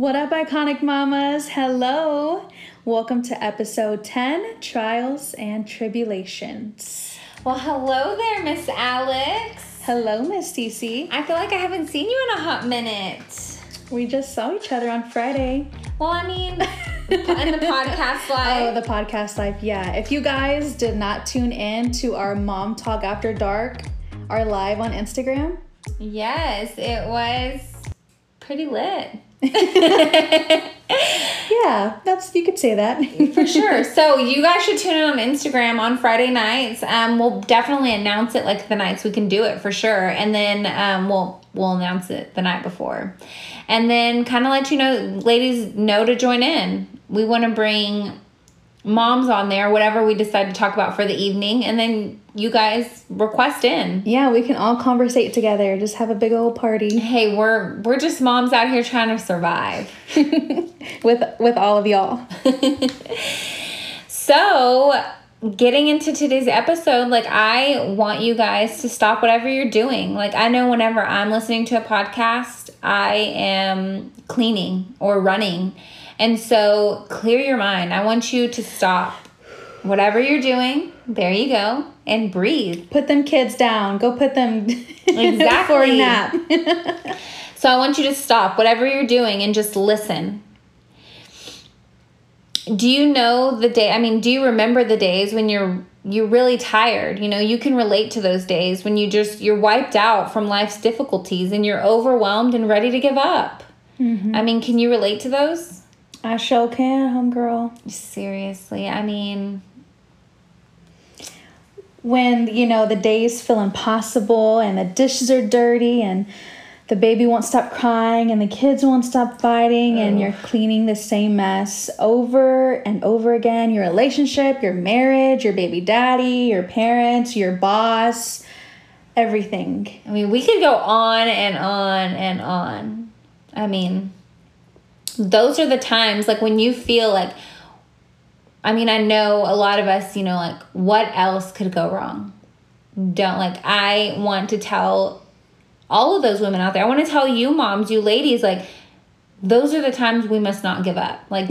What up, iconic mamas? Hello. Welcome to episode 10 Trials and Tribulations. Well, hello there, Miss Alex. Hello, Miss Cece. I feel like I haven't seen you in a hot minute. We just saw each other on Friday. Well, I mean, in the podcast live. Oh, the podcast live. Yeah. If you guys did not tune in to our Mom Talk After Dark, our live on Instagram, yes, it was pretty lit. yeah, that's you could say that for sure. So you guys should tune in on Instagram on Friday nights. Um, we'll definitely announce it like the nights we can do it for sure, and then um, we'll we'll announce it the night before, and then kind of let you know, ladies know to join in. We want to bring moms on there, whatever we decide to talk about for the evening, and then you guys request in. Yeah, we can all conversate together. Just have a big old party. Hey, we're we're just moms out here trying to survive with with all of y'all. so, getting into today's episode, like I want you guys to stop whatever you're doing. Like I know whenever I'm listening to a podcast, I am cleaning or running and so clear your mind. I want you to stop whatever you're doing. There you go. And breathe. Put them kids down. Go put them exactly. for a nap. so I want you to stop whatever you're doing and just listen. Do you know the day? I mean, do you remember the days when you're you're really tired? You know, you can relate to those days when you just you're wiped out from life's difficulties and you're overwhelmed and ready to give up. Mm-hmm. I mean, can you relate to those? I sure can, homegirl. Seriously, I mean, when you know the days feel impossible and the dishes are dirty and the baby won't stop crying and the kids won't stop fighting Ugh. and you're cleaning the same mess over and over again your relationship your marriage your baby daddy your parents your boss everything i mean we could go on and on and on i mean those are the times like when you feel like I mean, I know a lot of us, you know, like what else could go wrong? Don't like I want to tell all of those women out there. I want to tell you moms, you ladies like those are the times we must not give up. Like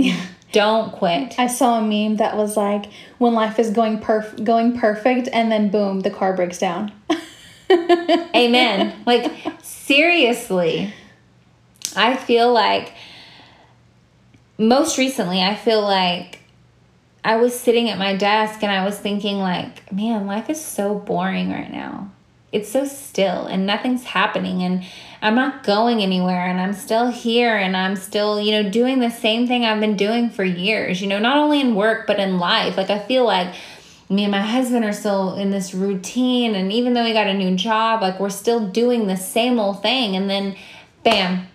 don't quit. I saw a meme that was like when life is going perf- going perfect and then boom, the car breaks down. Amen. Like seriously. I feel like most recently, I feel like I was sitting at my desk and I was thinking, like, man, life is so boring right now. It's so still and nothing's happening and I'm not going anywhere and I'm still here and I'm still, you know, doing the same thing I've been doing for years, you know, not only in work but in life. Like, I feel like me and my husband are still in this routine and even though we got a new job, like, we're still doing the same old thing. And then, bam,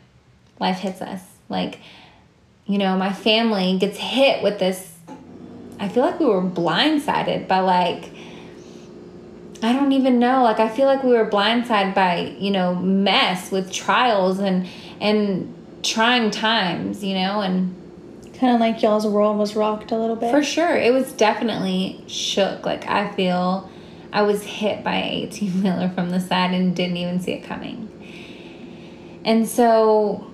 life hits us. Like, you know, my family gets hit with this. I feel like we were blindsided by like, I don't even know. Like I feel like we were blindsided by, you know, mess with trials and and trying times, you know, and kind of like y'all's world was rocked a little bit. For sure. It was definitely shook. Like I feel I was hit by a 18 wheeler from the side and didn't even see it coming. And so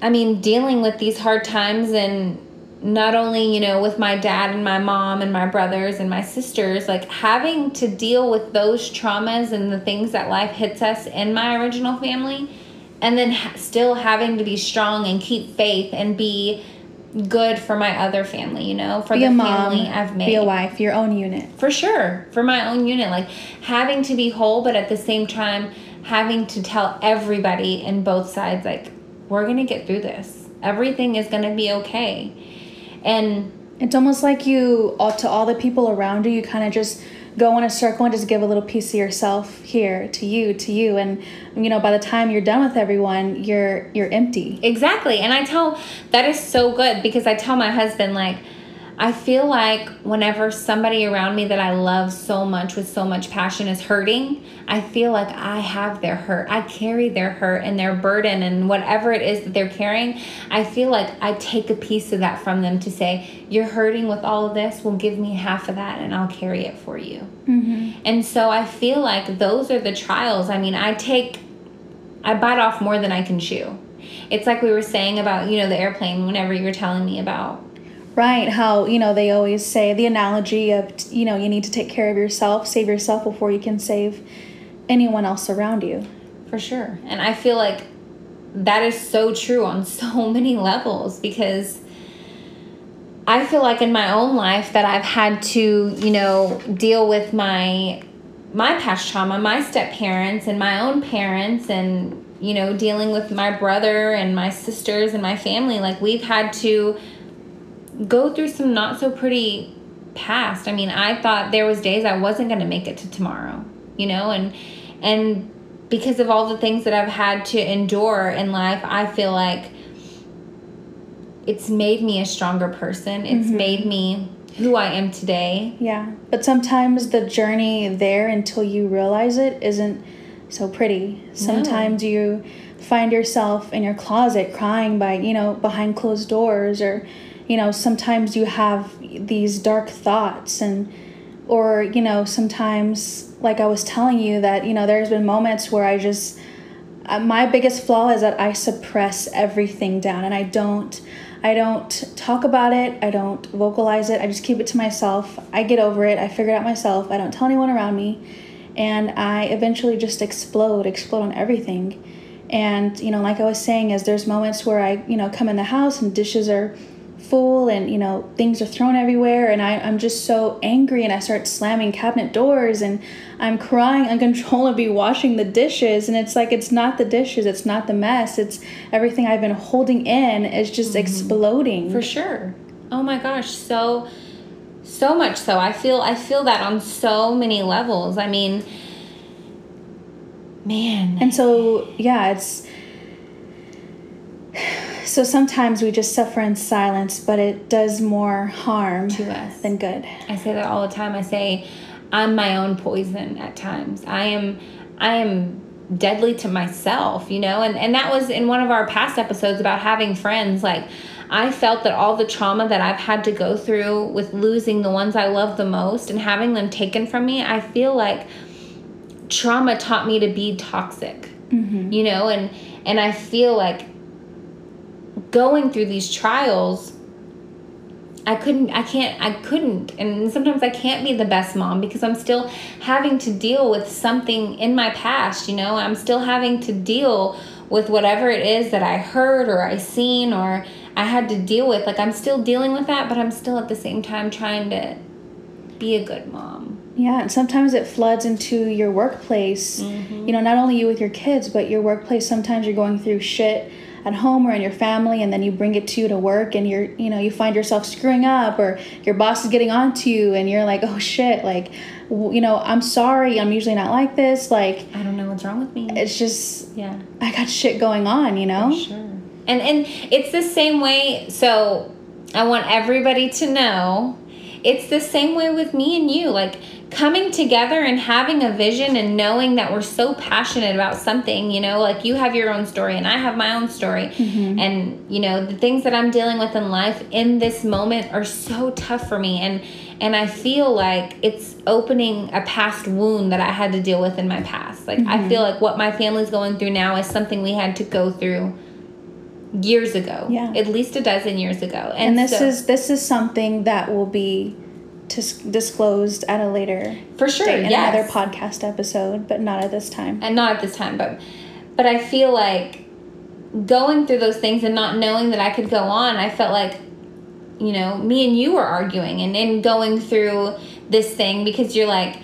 I mean, dealing with these hard times and not only, you know, with my dad and my mom and my brothers and my sisters, like having to deal with those traumas and the things that life hits us in my original family, and then ha- still having to be strong and keep faith and be good for my other family, you know, for be the family I've made. Be a wife, your own unit. For sure, for my own unit. Like having to be whole, but at the same time, having to tell everybody in both sides, like, we're going to get through this. Everything is going to be okay. And it's almost like you, all, to all the people around you, you kind of just go in a circle and just give a little piece of yourself here to you to you and you know by the time you're done with everyone you're you're empty exactly and i tell that is so good because i tell my husband like I feel like whenever somebody around me that I love so much with so much passion is hurting, I feel like I have their hurt. I carry their hurt and their burden and whatever it is that they're carrying. I feel like I take a piece of that from them to say, You're hurting with all of this. Well, give me half of that and I'll carry it for you. Mm-hmm. And so I feel like those are the trials. I mean, I take, I bite off more than I can chew. It's like we were saying about, you know, the airplane whenever you were telling me about Right, how, you know, they always say the analogy of, you know, you need to take care of yourself, save yourself before you can save anyone else around you. For sure. And I feel like that is so true on so many levels because I feel like in my own life that I've had to, you know, deal with my my past trauma, my step parents and my own parents and you know, dealing with my brother and my sisters and my family like we've had to go through some not so pretty past. I mean, I thought there was days I wasn't going to make it to tomorrow, you know, and and because of all the things that I've had to endure in life, I feel like it's made me a stronger person. It's mm-hmm. made me who I am today. Yeah. But sometimes the journey there until you realize it isn't so pretty. Sometimes no. you find yourself in your closet crying by, you know, behind closed doors or you know, sometimes you have these dark thoughts and or, you know, sometimes like I was telling you that, you know, there's been moments where I just uh, my biggest flaw is that I suppress everything down and I don't I don't talk about it. I don't vocalize it. I just keep it to myself. I get over it. I figure it out myself. I don't tell anyone around me. And I eventually just explode, explode on everything. And, you know, like I was saying, is there's moments where I, you know, come in the house and dishes are full and you know things are thrown everywhere and I, i'm just so angry and i start slamming cabinet doors and i'm crying uncontrollably washing the dishes and it's like it's not the dishes it's not the mess it's everything i've been holding in is just mm-hmm. exploding. For sure. Oh my gosh so so much so. I feel i feel that on so many levels. I mean man. And so yeah it's so sometimes we just suffer in silence, but it does more harm to us than good. I say that all the time. I say I'm my own poison at times. I am I am deadly to myself, you know? And and that was in one of our past episodes about having friends like I felt that all the trauma that I've had to go through with losing the ones I love the most and having them taken from me, I feel like trauma taught me to be toxic. Mm-hmm. You know, and and I feel like going through these trials I couldn't I can't I couldn't and sometimes I can't be the best mom because I'm still having to deal with something in my past, you know? I'm still having to deal with whatever it is that I heard or I seen or I had to deal with. Like I'm still dealing with that, but I'm still at the same time trying to be a good mom. Yeah, and sometimes it floods into your workplace. Mm-hmm. You know, not only you with your kids, but your workplace sometimes you're going through shit at home or in your family and then you bring it to you to work and you're you know you find yourself screwing up or your boss is getting on to you and you're like oh shit like you know i'm sorry i'm usually not like this like i don't know what's wrong with me. it's just yeah. I got shit going on you know? For sure. And and it's the same way so i want everybody to know it's the same way with me and you like coming together and having a vision and knowing that we're so passionate about something, you know, like you have your own story and I have my own story. Mm-hmm. And, you know, the things that I'm dealing with in life in this moment are so tough for me. And, and I feel like it's opening a past wound that I had to deal with in my past. Like, mm-hmm. I feel like what my family's going through now is something we had to go through years ago. Yeah. At least a dozen years ago. And, and this so, is this is something that will be disclosed at a later for sure in yes. another podcast episode but not at this time and not at this time but but i feel like going through those things and not knowing that i could go on i felt like you know me and you were arguing and then going through this thing because you're like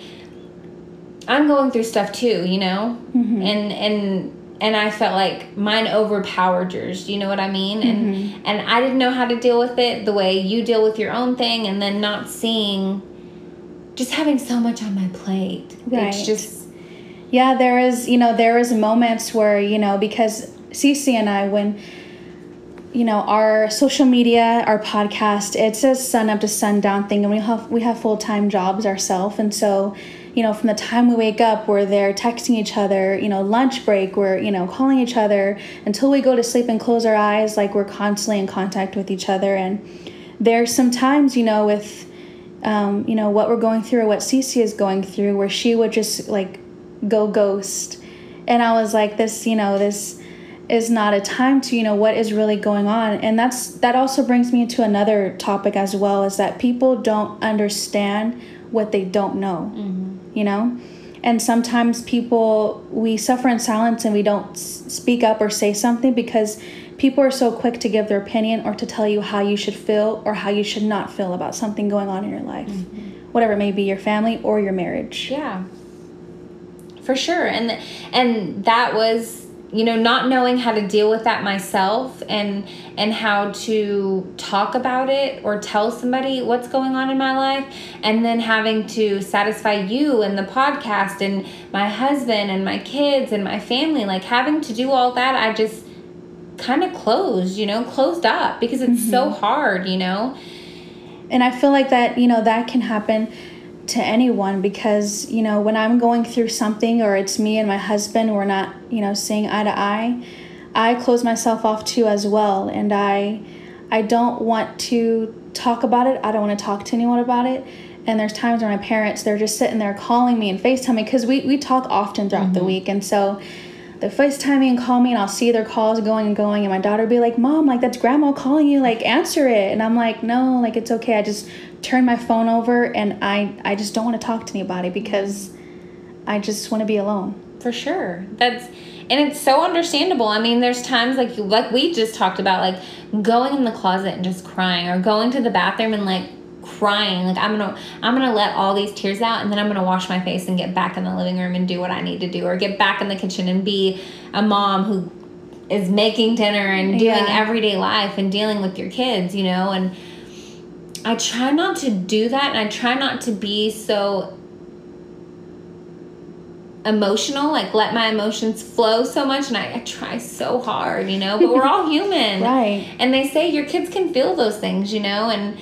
i'm going through stuff too you know mm-hmm. and and and I felt like mine overpowered yours. Do you know what I mean? And mm-hmm. and I didn't know how to deal with it the way you deal with your own thing, and then not seeing, just having so much on my plate. Right. It's just yeah. There is you know there is moments where you know because Cece and I when you know our social media our podcast it's a sun up to sundown thing and we have we have full-time jobs ourselves and so you know, from the time we wake up, we're there texting each other, you know, lunch break, we're, you know, calling each other until we go to sleep and close our eyes, like we're constantly in contact with each other. And there's some times, you know, with, um, you know, what we're going through or what Cece is going through, where she would just like go ghost. And I was like, this, you know, this is not a time to you know what is really going on and that's that also brings me to another topic as well is that people don't understand what they don't know mm-hmm. You know? And sometimes people we suffer in silence and we don't speak up or say something because people are so quick to give their opinion or to tell you how you should feel or how you should not feel about something going on in your life. Mm-hmm. whatever it may be your family or your marriage. Yeah. For sure. And and that was you know not knowing how to deal with that myself and and how to talk about it or tell somebody what's going on in my life. And then having to satisfy you and the podcast and my husband and my kids and my family like having to do all that i just kind of closed you know closed up because it's mm-hmm. so hard you know? And i feel like that you know that can happen to anyone because you know when i'm going through something or it's me and my husband we're not you know seeing eye to eye i close myself off too as well. And i i don't want to talk about it. I don't want to talk to anyone about it. And there's times where my parents they're just sitting there calling me and facetime me because we, we talk often throughout mm-hmm. the week. And so they FaceTime me and call me, and I'll see their calls going and going. And my daughter be like, Mom, like, that's grandma calling you, like, answer it. And I'm like, No, like, it's okay. I just turn my phone over and I, I just don't want to talk to anybody because I just want to be alone. For sure. That's, and it's so understandable. I mean, there's times like, like we just talked about, like, going in the closet and just crying or going to the bathroom and, like, crying. Like i'm gonna i'm gonna let all these tears out and then i'm gonna wash my face and get back in the living room and do what i need to do or get back in the kitchen and be a mom who is making dinner and doing yeah. everyday life and dealing with your kids you know? And i try not to do that and i try not to be so emotional like let my emotions flow so much and I, I, try so hard you know? But we're all human. Right. And they say your kids can feel those things you know? And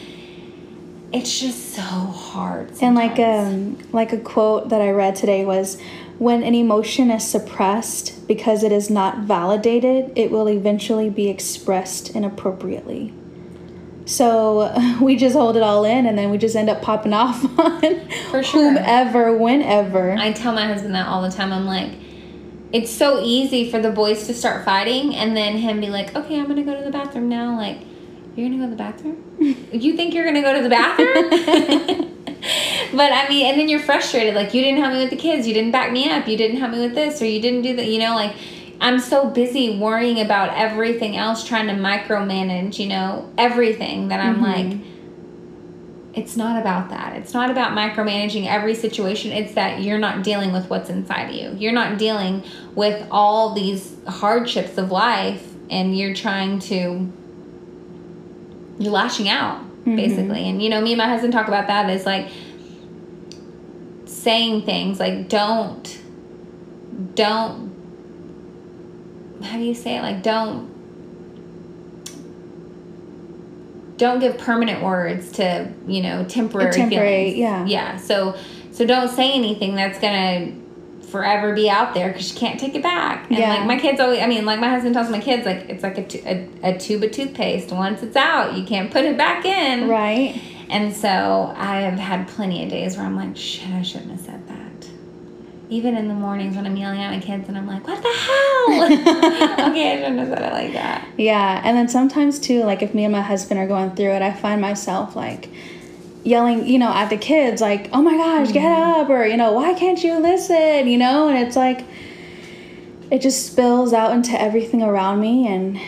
it's just so hard. Sometimes. And like um like a quote that I read today was when an emotion is suppressed because it is not validated, it will eventually be expressed inappropriately. So we just hold it all in and then we just end up popping off on For sure. whomever, whenever. I tell my husband that all the time. I'm like, it's so easy for the boys to start fighting and then him be like, okay, I'm going to go to the bathroom now. Like, you're gonna go to the bathroom? you think you're gonna go to the bathroom? but I mean, and then you're frustrated. Like, you didn't help me with the kids. You didn't back me up. You didn't help me with this, or you didn't do that. You know, like, I'm so busy worrying about everything else, trying to micromanage, you know, everything that I'm mm-hmm. like, it's not about that. It's not about micromanaging every situation. It's that you're not dealing with what's inside of you. You're not dealing with all these hardships of life, and you're trying to you're lashing out mm-hmm. basically and you know me and my husband talk about that as like saying things like don't don't how do you say it like don't don't give permanent words to you know temporary, temporary feelings. yeah yeah so so don't say anything that's gonna forever be out there because you can't take it back. And yeah. like my kids always, I mean, like my husband tells my kids, like it's like a, a, a tube of toothpaste. Once it's out, you can't put it back in. Right. And so I have had plenty of days where I'm like, shit, I shouldn't have said that. Even in the mornings when I'm yelling at my kids and I'm like, what the hell? okay, I shouldn't have said it like that. Yeah. And then sometimes too, like if me and my husband are going through it, I find myself like, yelling, you know, at the kids, like, oh my gosh, get mm-hmm. up, or, you know, why can't you listen, you know? And it's like, it just spills out into everything around me and.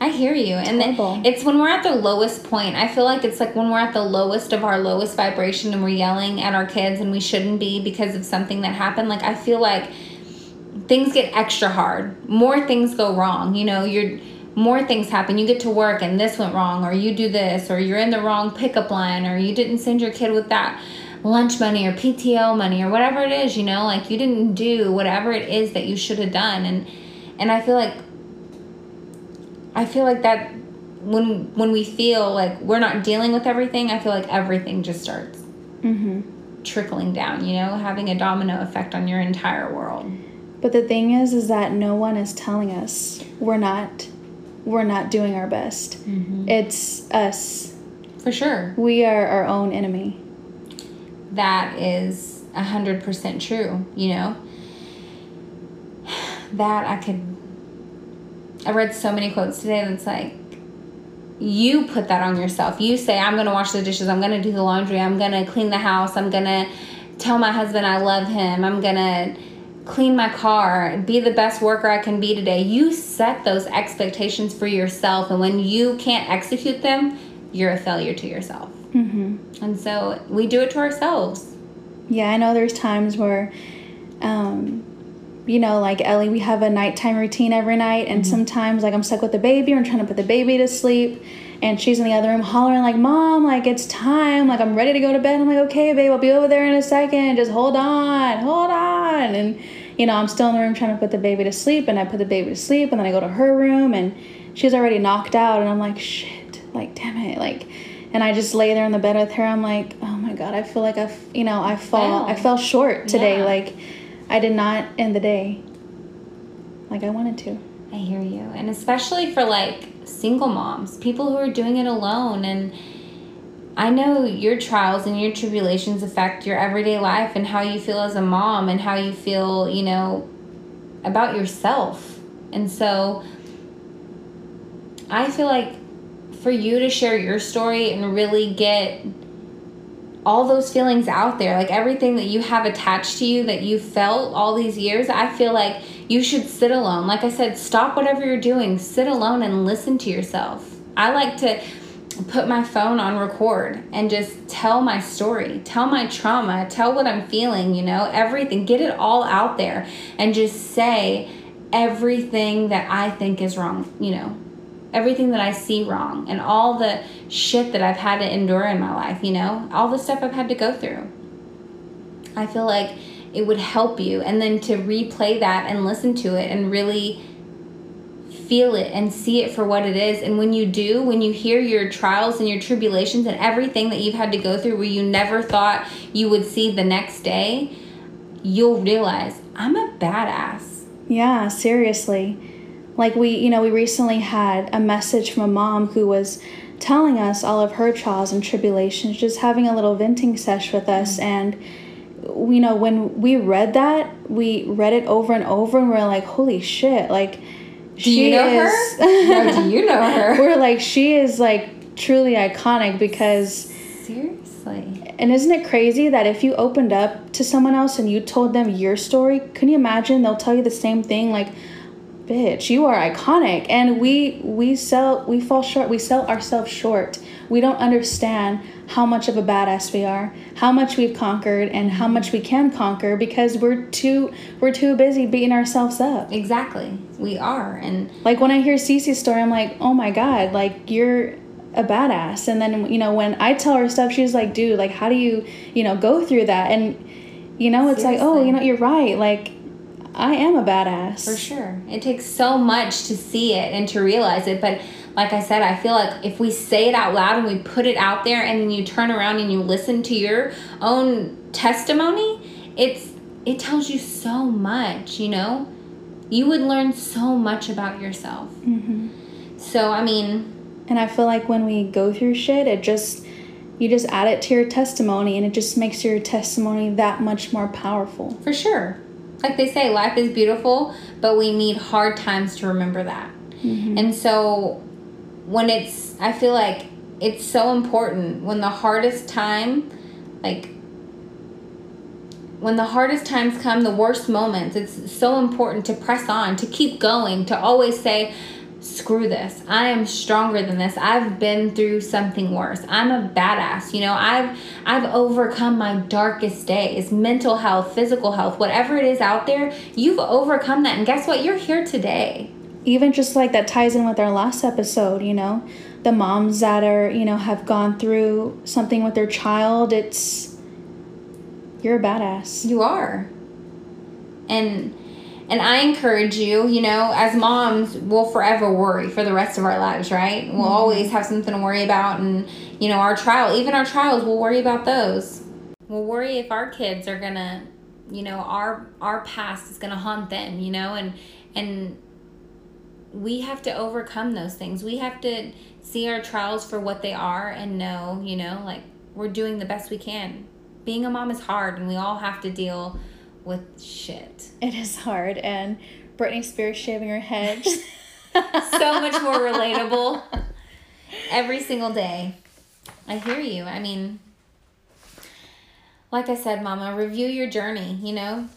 I hear you. And it's when we're at the lowest point. I feel like it's like when we're at the lowest of our lowest vibration and we're yelling at our kids and we shouldn't be because of something that happened. Like, I feel like things get extra hard. More things go wrong. You know, you're more things happen. You get to work and this went wrong, or you do this, or you're in the wrong pickup line, or you didn't send your kid with that lunch money or PTO money or whatever it is, you know, like you didn't do whatever it is that you should have done. And and I feel like I feel like that when when we feel like we're not dealing with everything, I feel like everything just starts mm-hmm. trickling down, you know, having a domino effect on your entire world. But the thing is, is that no one is telling us we're not we're not doing our best. Mm-hmm. It's us. For sure. We are our own enemy. That is a hundred percent true, you know. that I could I read so many quotes today that's like you put that on yourself. You say, I'm going to wash the dishes. I'm going to do the laundry. I'm going to clean the house. I'm going to tell my husband I love him. I'm going to clean my car, be the best worker I can be today. You set those expectations for yourself. And when you can't execute them, you're a failure to yourself. Mm-hmm. And so we do it to ourselves. Yeah, I know there's times where, um, you know, like Ellie, we have a nighttime routine every night, and mm-hmm. sometimes like I'm stuck with the baby or I'm trying to put the baby to sleep, and she's in the other room hollering like, "Mom, like it's time, like I'm ready to go to bed." I'm like, "Okay, babe, I'll be over there in a second. Just hold on, hold on." And you know, I'm still in the room trying to put the baby to sleep, and I put the baby to sleep, and then I go to her room, and she's already knocked out, and I'm like, "Shit, like damn it, like." And I just lay there in the bed with her. I'm like, oh my god, I feel like I, you know, I fall, I fell short today. Yeah. Like, I did not end the day like I wanted to. I hear you. And especially for like single moms, people who are doing it alone. And I know your trials and your tribulations affect your everyday life and how you feel as a mom and how you feel, you know, about yourself. And so I feel like for you to share your story and really get all those feelings out there, like everything that you have attached to you that you felt all these years, I feel like you should sit alone. Like I said, stop whatever you're doing, sit alone and listen to yourself. I like to put my phone on record and just tell my story, tell my trauma, tell what I'm feeling, you know, everything, get it all out there and just say everything that I think is wrong, you know, everything that I see wrong and all the shit that I've had to endure in my life, you know, all the stuff I've had to go through. I feel like it would help you and then to replay that and listen to it and really feel it and see it for what it is. And when you do, when you hear your trials and your tribulations and everything that you've had to go through where you never thought you would see the next day, you'll realize I'm a badass. Yeah, seriously like we, you know, we recently had a message from a mom who was telling us all of her trials and tribulations, just having a little venting sesh with us. Mm-hmm. And, you know, when we read that, we read it over and over and we're like, holy shit, like, do she you know is, her? do you know her? we're like, she is like truly iconic because. Seriously. And isn't it crazy that if you opened up to someone else and you told them your story, can you imagine they'll tell you the same thing? Like, bitch. You are iconic. And we we sell we fall short we sell ourselves short. We don't understand how much of a badass we are how much we've conquered and how much we can conquer because we're too we're too busy beating ourselves up. Exactly. We are. And like when i hear Cece's story i'm like oh my god like you're a badass. And then you know when i tell her stuff she's like dude like how do you you know go through that? And you know it's Seriously. like oh you know you're right. Like I am a badass. For sure. It takes so much to see it and to realize it. But like I said, I feel like if we say it out loud and we put it out there and then you turn around and you listen to your own testimony, it's it tells you so much, you know? You would learn so much about yourself. Mm-hmm. So, I mean. And I feel like when we go through shit, it just you just add it to your testimony and it just makes your testimony that much more powerful. For sure like they say, life is beautiful, but we need hard times to remember that. Mm-hmm. And so when it's, I feel like it's so important when the hardest time, like, when the hardest times come, the worst moments, it's so important to press on, to keep going, to always say, screw this. I am stronger than this. I've been through something worse. I'm a badass. You know, I've I've overcome my darkest days, mental health, physical health, whatever it is out there, you've overcome that. And guess what? You're here today. Even just like that ties in with our last episode, you know, the moms that are, you know, have gone through something with their child, it's you're a badass. You are. And and I encourage you, you know, as moms, we'll forever worry for the rest of our lives, right? We'll mm-hmm. always have something to worry about. And, you know, our trial, even our trials, we'll worry about those. We'll worry if our kids are going to, you know, our our past is going to haunt them, you know, and and we have to overcome those things. We have to see our trials for what they are and know, you know, like we're doing the best we can. Being a mom is hard and we all have to deal with shit. It is hard. And Britney Spears shaving her head. so much more relatable every single day. I hear you. I mean, like I said, Mama, review your journey, you know?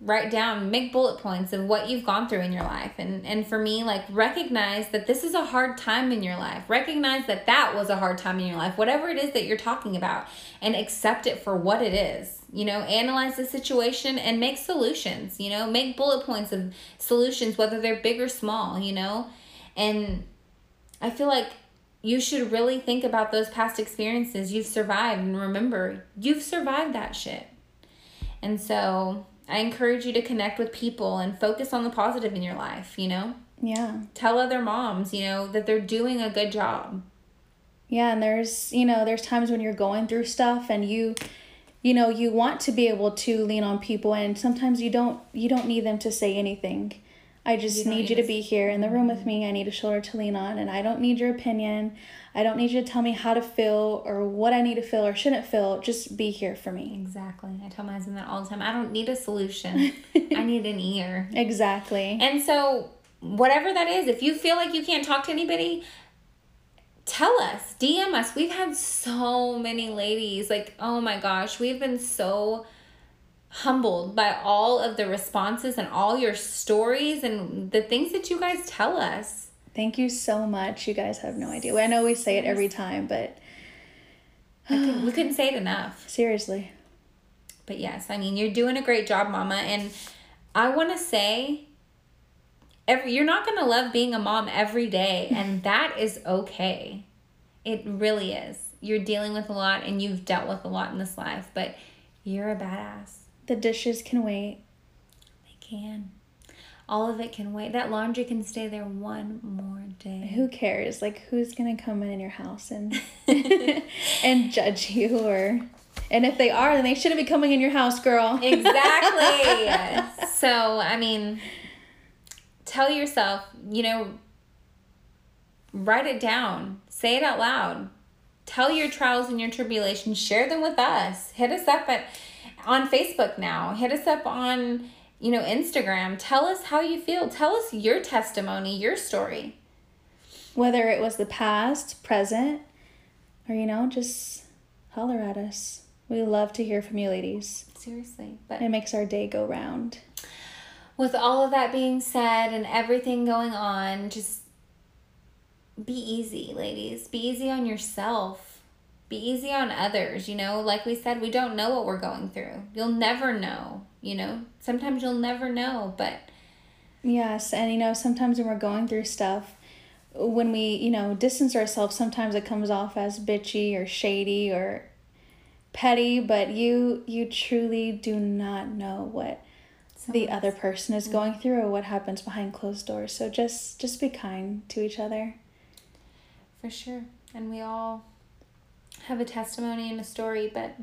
Write down, make bullet points of what you've gone through in your life. And, and for me, like, recognize that this is a hard time in your life. Recognize that that was a hard time in your life, whatever it is that you're talking about, and accept it for what it is. You know, analyze the situation and make solutions, you know, make bullet points of solutions, whether they're big or small, you know? And I feel like you should really think about those past experiences you've survived and remember you've survived that shit. And so I encourage you to connect with people and focus on the positive in your life, you know? Yeah. Tell other moms, you know, that they're doing a good job. Yeah, and there's, you know, there's times when you're going through stuff and you you know, you want to be able to lean on people and sometimes you don't you don't need them to say anything. I just You need don't you to be here in the room with me. I need a shoulder to lean on and I don't need your opinion. I don't need you to tell me how to feel or what I need to feel or shouldn't feel. Just be here for me. Exactly. I tell my husband that all the time. I don't need a solution. I need an ear. Exactly. And so, whatever that is, if you feel like you can't talk to anybody, tell us, DM us. We've had so many ladies, like, oh my gosh, we've been so humbled by all of the responses and all your stories and the things that you guys tell us. Thank you so much. You guys have no idea. I know we say it every time, but we couldn't say it enough. seriously. But yes, I mean, you're doing a great job, Mama. And I want to say, every you're not going to love being a mom every day, and that is okay. It really is. You're dealing with a lot, and you've dealt with a lot in this life, but you're a badass. The dishes can wait. They can. All of it can wait. That laundry can stay there one more day. Who cares? Like who's gonna come in your house and and judge you or and if they are, then they shouldn't be coming in your house, girl. Exactly. so, I mean, tell yourself, you know, write it down, say it out loud. Tell your trials and your tribulations, share them with us. Hit us up at on Facebook now. Hit us up on, you know, Instagram. Tell us how you feel. Tell us your testimony, your story. Whether it was the past, present, or you know, just holler at us. We love to hear from you ladies. Seriously. But It makes our day go round. with all of that being said and everything going on, just be easy, ladies. Be easy on yourself. Be easy on others. You know, like we said, we don't know what we're going through. You'll never know. You know, sometimes you'll never know, but Yes, and you know, sometimes when we're going through stuff, when we, you know, distance ourselves, sometimes it comes off as bitchy or shady or petty, but you you truly do not know what the other person is going through or what happens behind closed doors. So just just be kind to each other. for sure. And we all have a testimony and a story, but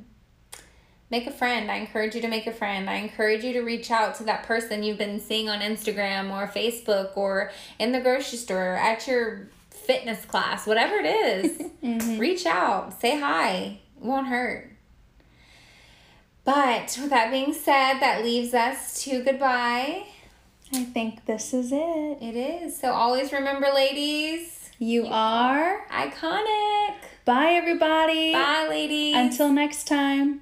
make a friend. I encourage you to make a friend. I encourage you to reach out to that person you've been seeing on Instagram or Facebook or in the grocery store or at your fitness class, whatever it is. Mm-hmm. Reach out, say hi. It won't hurt. But with that being said, that leaves us to goodbye. I think this is it. It is. So always remember, ladies, You are. iconic. Bye everybody. Bye, ladies. Until next time.